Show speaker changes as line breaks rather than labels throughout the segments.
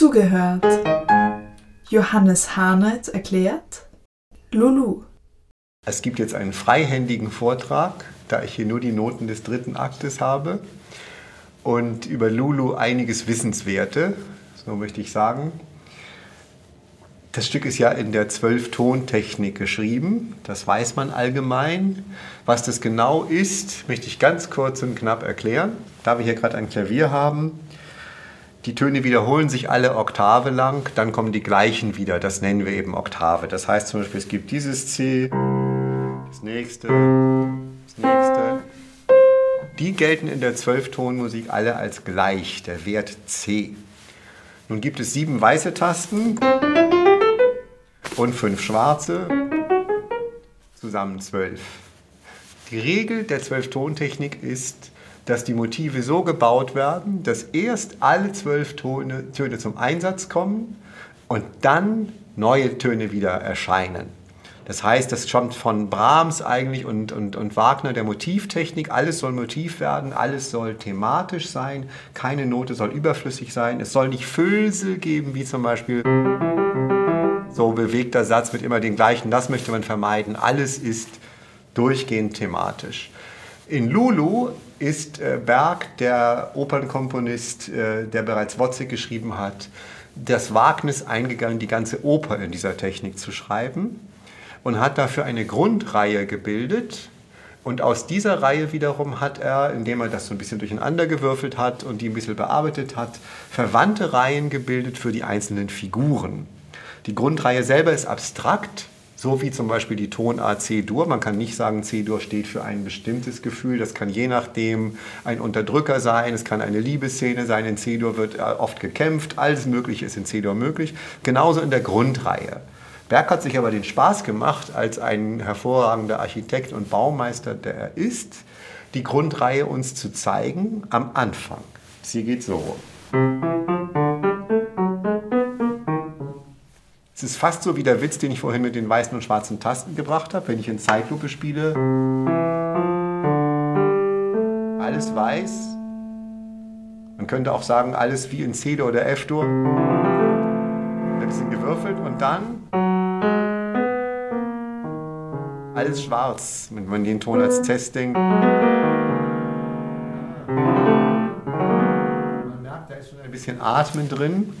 zugehört. Johannes Harnet erklärt Lulu.
Es gibt jetzt einen freihändigen Vortrag, da ich hier nur die Noten des dritten Aktes habe und über Lulu einiges Wissenswerte, so möchte ich sagen. Das Stück ist ja in der Zwölftontechnik geschrieben, das weiß man allgemein. Was das genau ist, möchte ich ganz kurz und knapp erklären. Da wir hier gerade ein Klavier haben, die Töne wiederholen sich alle Oktave lang, dann kommen die gleichen wieder. Das nennen wir eben Oktave. Das heißt zum Beispiel, es gibt dieses C, das nächste, das nächste. Die gelten in der Zwölftonmusik alle als gleich, der Wert C. Nun gibt es sieben weiße Tasten und fünf schwarze, zusammen zwölf. Die Regel der Zwölftontechnik ist, dass die Motive so gebaut werden, dass erst alle zwölf Töne, Töne zum Einsatz kommen und dann neue Töne wieder erscheinen. Das heißt, das kommt von Brahms eigentlich und, und, und Wagner der Motivtechnik. Alles soll Motiv werden, alles soll thematisch sein, keine Note soll überflüssig sein. Es soll nicht Füllsel geben, wie zum Beispiel so bewegter Satz mit immer den gleichen. Das möchte man vermeiden. Alles ist durchgehend thematisch. In Lulu ist äh, Berg, der Opernkomponist, äh, der bereits Wozzeck geschrieben hat, das Wagnis eingegangen, die ganze Oper in dieser Technik zu schreiben und hat dafür eine Grundreihe gebildet. Und aus dieser Reihe wiederum hat er, indem er das so ein bisschen durcheinander gewürfelt hat und die ein bisschen bearbeitet hat, verwandte Reihen gebildet für die einzelnen Figuren. Die Grundreihe selber ist abstrakt, so wie zum Beispiel die Tonart C-Dur. Man kann nicht sagen, C-Dur steht für ein bestimmtes Gefühl. Das kann je nachdem ein Unterdrücker sein, es kann eine Liebesszene sein. In C-Dur wird äh, oft gekämpft. Alles Mögliche ist in C-Dur möglich. Genauso in der Grundreihe. Berg hat sich aber den Spaß gemacht, als ein hervorragender Architekt und Baumeister, der er ist, die Grundreihe uns zu zeigen am Anfang. Sie geht so. Es ist fast so wie der Witz, den ich vorhin mit den weißen und schwarzen Tasten gebracht habe, wenn ich in Zeitlupe spiele. Alles weiß. Man könnte auch sagen, alles wie in C-Dur oder F-Dur. Ein bisschen gewürfelt und dann alles schwarz, wenn man den Ton als Test denkt. Man merkt, da ist schon ein bisschen Atmen drin.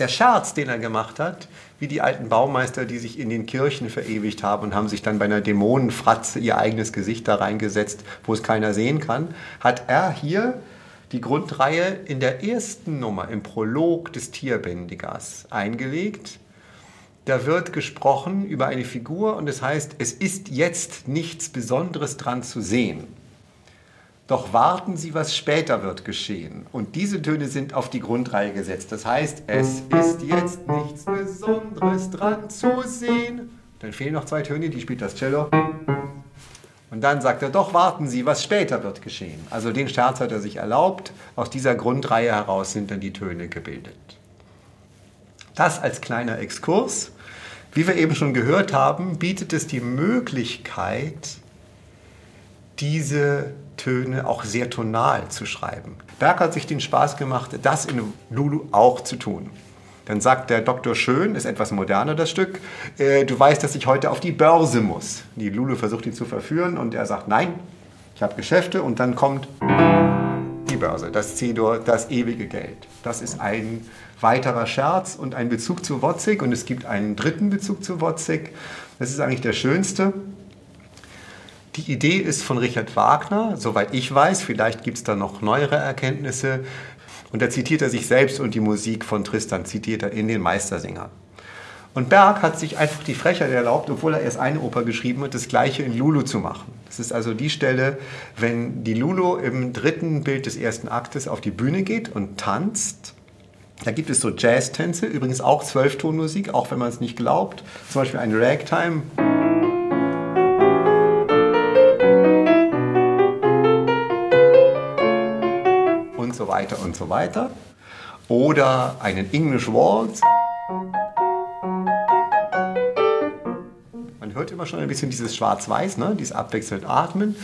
Der Scherz, den er gemacht hat, wie die alten Baumeister, die sich in den Kirchen verewigt haben und haben sich dann bei einer Dämonenfratze ihr eigenes Gesicht da reingesetzt, wo es keiner sehen kann, hat er hier die Grundreihe in der ersten Nummer, im Prolog des Tierbändigers, eingelegt. Da wird gesprochen über eine Figur und es heißt, es ist jetzt nichts Besonderes dran zu sehen. Doch warten Sie, was später wird geschehen. Und diese Töne sind auf die Grundreihe gesetzt. Das heißt, es ist jetzt nichts Besonderes dran zu sehen. Dann fehlen noch zwei Töne, die spielt das Cello. Und dann sagt er, doch warten Sie, was später wird geschehen. Also den Scherz hat er sich erlaubt. Aus dieser Grundreihe heraus sind dann die Töne gebildet. Das als kleiner Exkurs. Wie wir eben schon gehört haben, bietet es die Möglichkeit, diese Töne auch sehr tonal zu schreiben. Berg hat sich den Spaß gemacht, das in Lulu auch zu tun. Dann sagt der Doktor Schön, ist etwas moderner das Stück, äh, du weißt, dass ich heute auf die Börse muss. Die Lulu versucht ihn zu verführen und er sagt, nein, ich habe Geschäfte und dann kommt die Börse, das C-Dur, das ewige Geld. Das ist ein weiterer Scherz und ein Bezug zu Wozzeck und es gibt einen dritten Bezug zu Wozzeck. Das ist eigentlich der schönste. Die Idee ist von Richard Wagner, soweit ich weiß, vielleicht gibt es da noch neuere Erkenntnisse. Und da zitiert er sich selbst und die Musik von Tristan zitiert er in den Meistersinger. Und Berg hat sich einfach die Frechheit erlaubt, obwohl er erst eine Oper geschrieben hat, das gleiche in Lulu zu machen. Das ist also die Stelle, wenn die Lulu im dritten Bild des ersten Aktes auf die Bühne geht und tanzt. Da gibt es so Jazztänze, übrigens auch Zwölftonmusik, auch wenn man es nicht glaubt. Zum Beispiel ein Ragtime. Weiter und so weiter. Oder einen English Waltz. Man hört immer schon ein bisschen dieses Schwarz-Weiß, ne? dieses abwechselnd Atmen.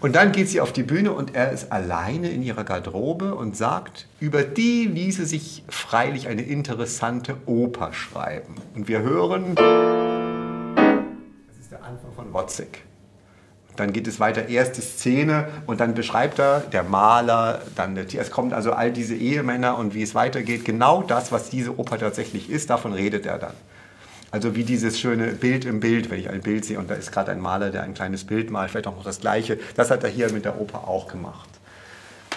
Und dann geht sie auf die Bühne und er ist alleine in ihrer Garderobe und sagt, über die ließe sich freilich eine interessante Oper schreiben. Und wir hören, das ist der Anfang von Wozzeck. Dann geht es weiter, erste Szene und dann beschreibt er der Maler, dann der, es kommt also all diese Ehemänner und wie es weitergeht. Genau das, was diese Oper tatsächlich ist, davon redet er dann. Also wie dieses schöne Bild im Bild, wenn ich ein Bild sehe und da ist gerade ein Maler, der ein kleines Bild malt, vielleicht auch noch das gleiche. Das hat er hier mit der Oper auch gemacht.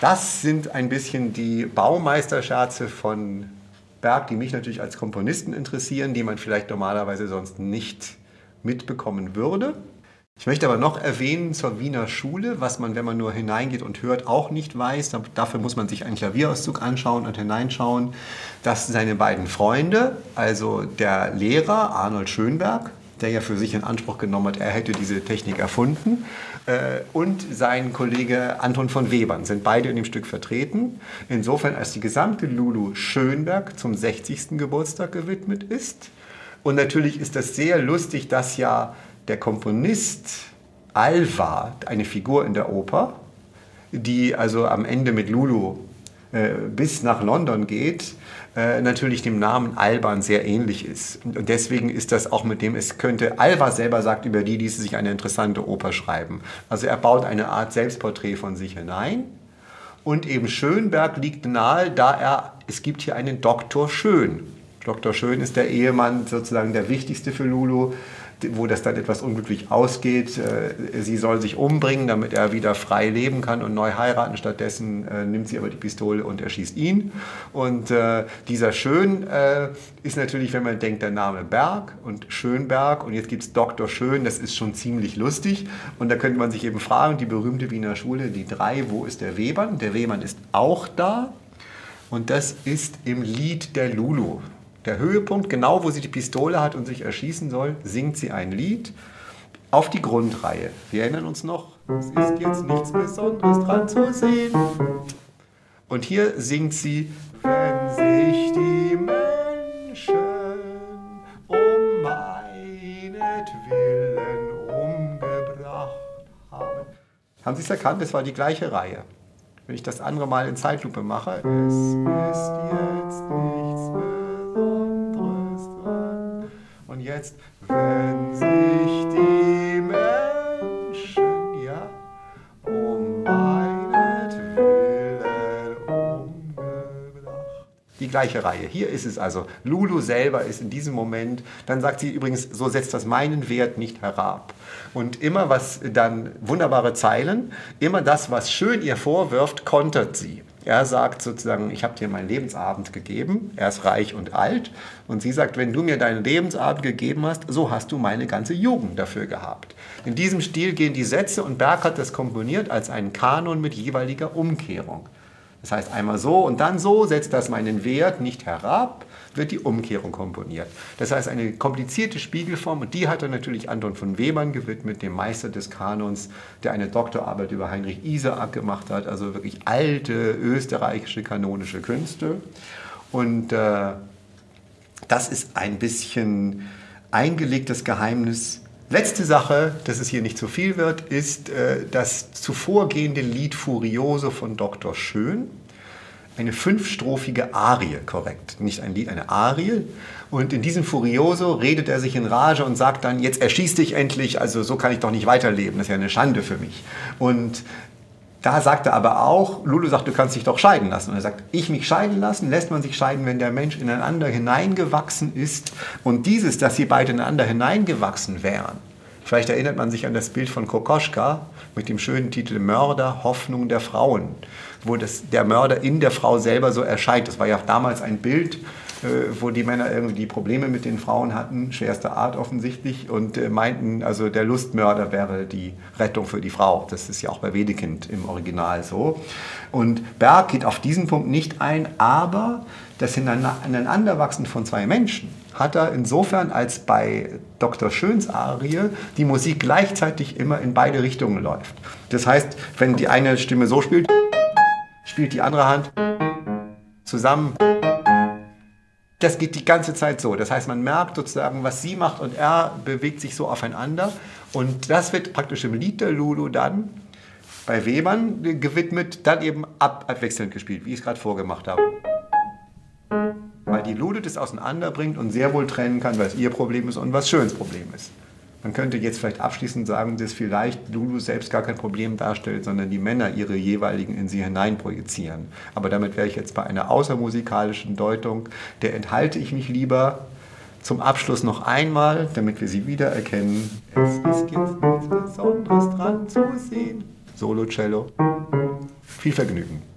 Das sind ein bisschen die Baumeisterscherze von Berg, die mich natürlich als Komponisten interessieren, die man vielleicht normalerweise sonst nicht mitbekommen würde. Ich möchte aber noch erwähnen zur Wiener Schule, was man, wenn man nur hineingeht und hört, auch nicht weiß. Dafür muss man sich einen Klavierauszug anschauen und hineinschauen, dass seine beiden Freunde, also der Lehrer Arnold Schönberg, der ja für sich in Anspruch genommen hat, er hätte diese Technik erfunden, äh, und sein Kollege Anton von Webern sind beide in dem Stück vertreten. Insofern, als die gesamte Lulu Schönberg zum 60. Geburtstag gewidmet ist. Und natürlich ist das sehr lustig, dass ja der Komponist Alva, eine Figur in der Oper, die also am Ende mit Lulu äh, bis nach London geht, äh, natürlich dem Namen Alban sehr ähnlich ist. Und deswegen ist das auch mit dem, es könnte, Alva selber sagt über die, ließe sich eine interessante Oper schreiben. Also er baut eine Art Selbstporträt von sich hinein. Und eben Schönberg liegt nahe, da er, es gibt hier einen Doktor Schön. Dr. Schön ist der Ehemann, sozusagen der wichtigste für Lulu wo das dann etwas unglücklich ausgeht. Äh, sie soll sich umbringen, damit er wieder frei leben kann und neu heiraten. Stattdessen äh, nimmt sie aber die Pistole und erschießt ihn. Und äh, dieser Schön ist natürlich, wenn man denkt, der Name Berg und Schönberg und jetzt gibt es Dr. Schön, das ist schon ziemlich lustig. Und da könnte man sich eben fragen, die berühmte Wiener Schule, die drei, wo ist der Webern? Der Webern ist auch da. Und das ist im Lied der Lulu der Höhepunkt, genau wo sie die Pistole hat und sich erschießen soll, singt sie ein Lied auf die Grundreihe. Wir erinnern uns noch, es ist jetzt nichts Besonderes dran zu sehen. Und hier singt sie, wenn sich die Menschen um meinetwillen umgebracht haben. Haben Sie es erkannt? Das war die gleiche Reihe. Wenn ich das andere Mal in Zeitlupe mache, es ist jetzt nichts jetzt, wenn sich die Menschen, ja, um meinetwillen umgebracht. Die gleiche Reihe. Hier ist es also. Lulu selber ist in diesem Moment, dann sagt sie übrigens, so setzt das meinen Wert nicht herab. Und immer was dann, wunderbare Zeilen, immer das, was schön ihr vorwirft, kontert sie. Er sagt sozusagen, ich habe dir meinen Lebensabend gegeben. Er ist reich und alt. Und sie sagt, wenn du mir deinen Lebensabend gegeben hast, so hast du meine ganze Jugend dafür gehabt. In diesem Stil gehen die Sätze und Berg hat das komponiert als einen Kanon mit jeweiliger Umkehrung. Das heißt einmal so und dann so, setzt das meinen Wert nicht herab, wird die Umkehrung komponiert. Das heißt eine komplizierte Spiegelform und die hat er natürlich Anton von Webern gewidmet, dem Meister des Kanons, der eine Doktorarbeit über Heinrich Isaak gemacht hat, also wirklich alte österreichische kanonische Künste. Und äh, das ist ein bisschen eingelegtes Geheimnis Letzte Sache, dass es hier nicht zu viel wird, ist äh, das zuvorgehende Lied Furioso von Dr. Schön. Eine fünfstrophige Arie, korrekt. Nicht ein Lied, eine Arie. Und in diesem Furioso redet er sich in Rage und sagt dann, jetzt erschieß dich endlich, also so kann ich doch nicht weiterleben, das ist ja eine Schande für mich. Und da sagt er aber auch, Lulu sagt, du kannst dich doch scheiden lassen. Und er sagt, ich mich scheiden lassen, lässt man sich scheiden, wenn der Mensch ineinander hineingewachsen ist. Und dieses, dass sie beide ineinander hineingewachsen wären. Vielleicht erinnert man sich an das Bild von Kokoschka mit dem schönen Titel Mörder, Hoffnung der Frauen, wo das, der Mörder in der Frau selber so erscheint. Das war ja damals ein Bild, wo die Männer irgendwie Probleme mit den Frauen hatten, schwerster Art offensichtlich, und äh, meinten, also der Lustmörder wäre die Rettung für die Frau. Das ist ja auch bei Wedekind im Original so. Und Berg geht auf diesen Punkt nicht ein, aber das Ineinanderwachsen von zwei Menschen hat er insofern, als bei Dr. Schöns Arie die Musik gleichzeitig immer in beide Richtungen läuft. Das heißt, wenn die eine Stimme so spielt, spielt die andere Hand zusammen Das geht die ganze Zeit so. Das heißt, man merkt sozusagen, was sie macht und er bewegt sich so aufeinander. Und das wird praktisch im Lied der Lulu dann bei Webern gewidmet, dann eben ab, abwechselnd gespielt, wie ich es gerade vorgemacht habe. Weil die Lulu das auseinanderbringt und sehr wohl trennen kann, was ihr Problem ist und was Schöns Problem ist. Man könnte jetzt vielleicht abschließend sagen, dass vielleicht Lulu selbst gar kein Problem darstellt, sondern die Männer ihre jeweiligen in sie hinein projizieren. Aber damit wäre ich jetzt bei einer außermusikalischen Deutung, der enthalte ich mich lieber. Zum Abschluss noch einmal, damit wir sie wiedererkennen. Es ist jetzt nichts Besonderes dran zu sehen. Solo Cello. Viel Vergnügen.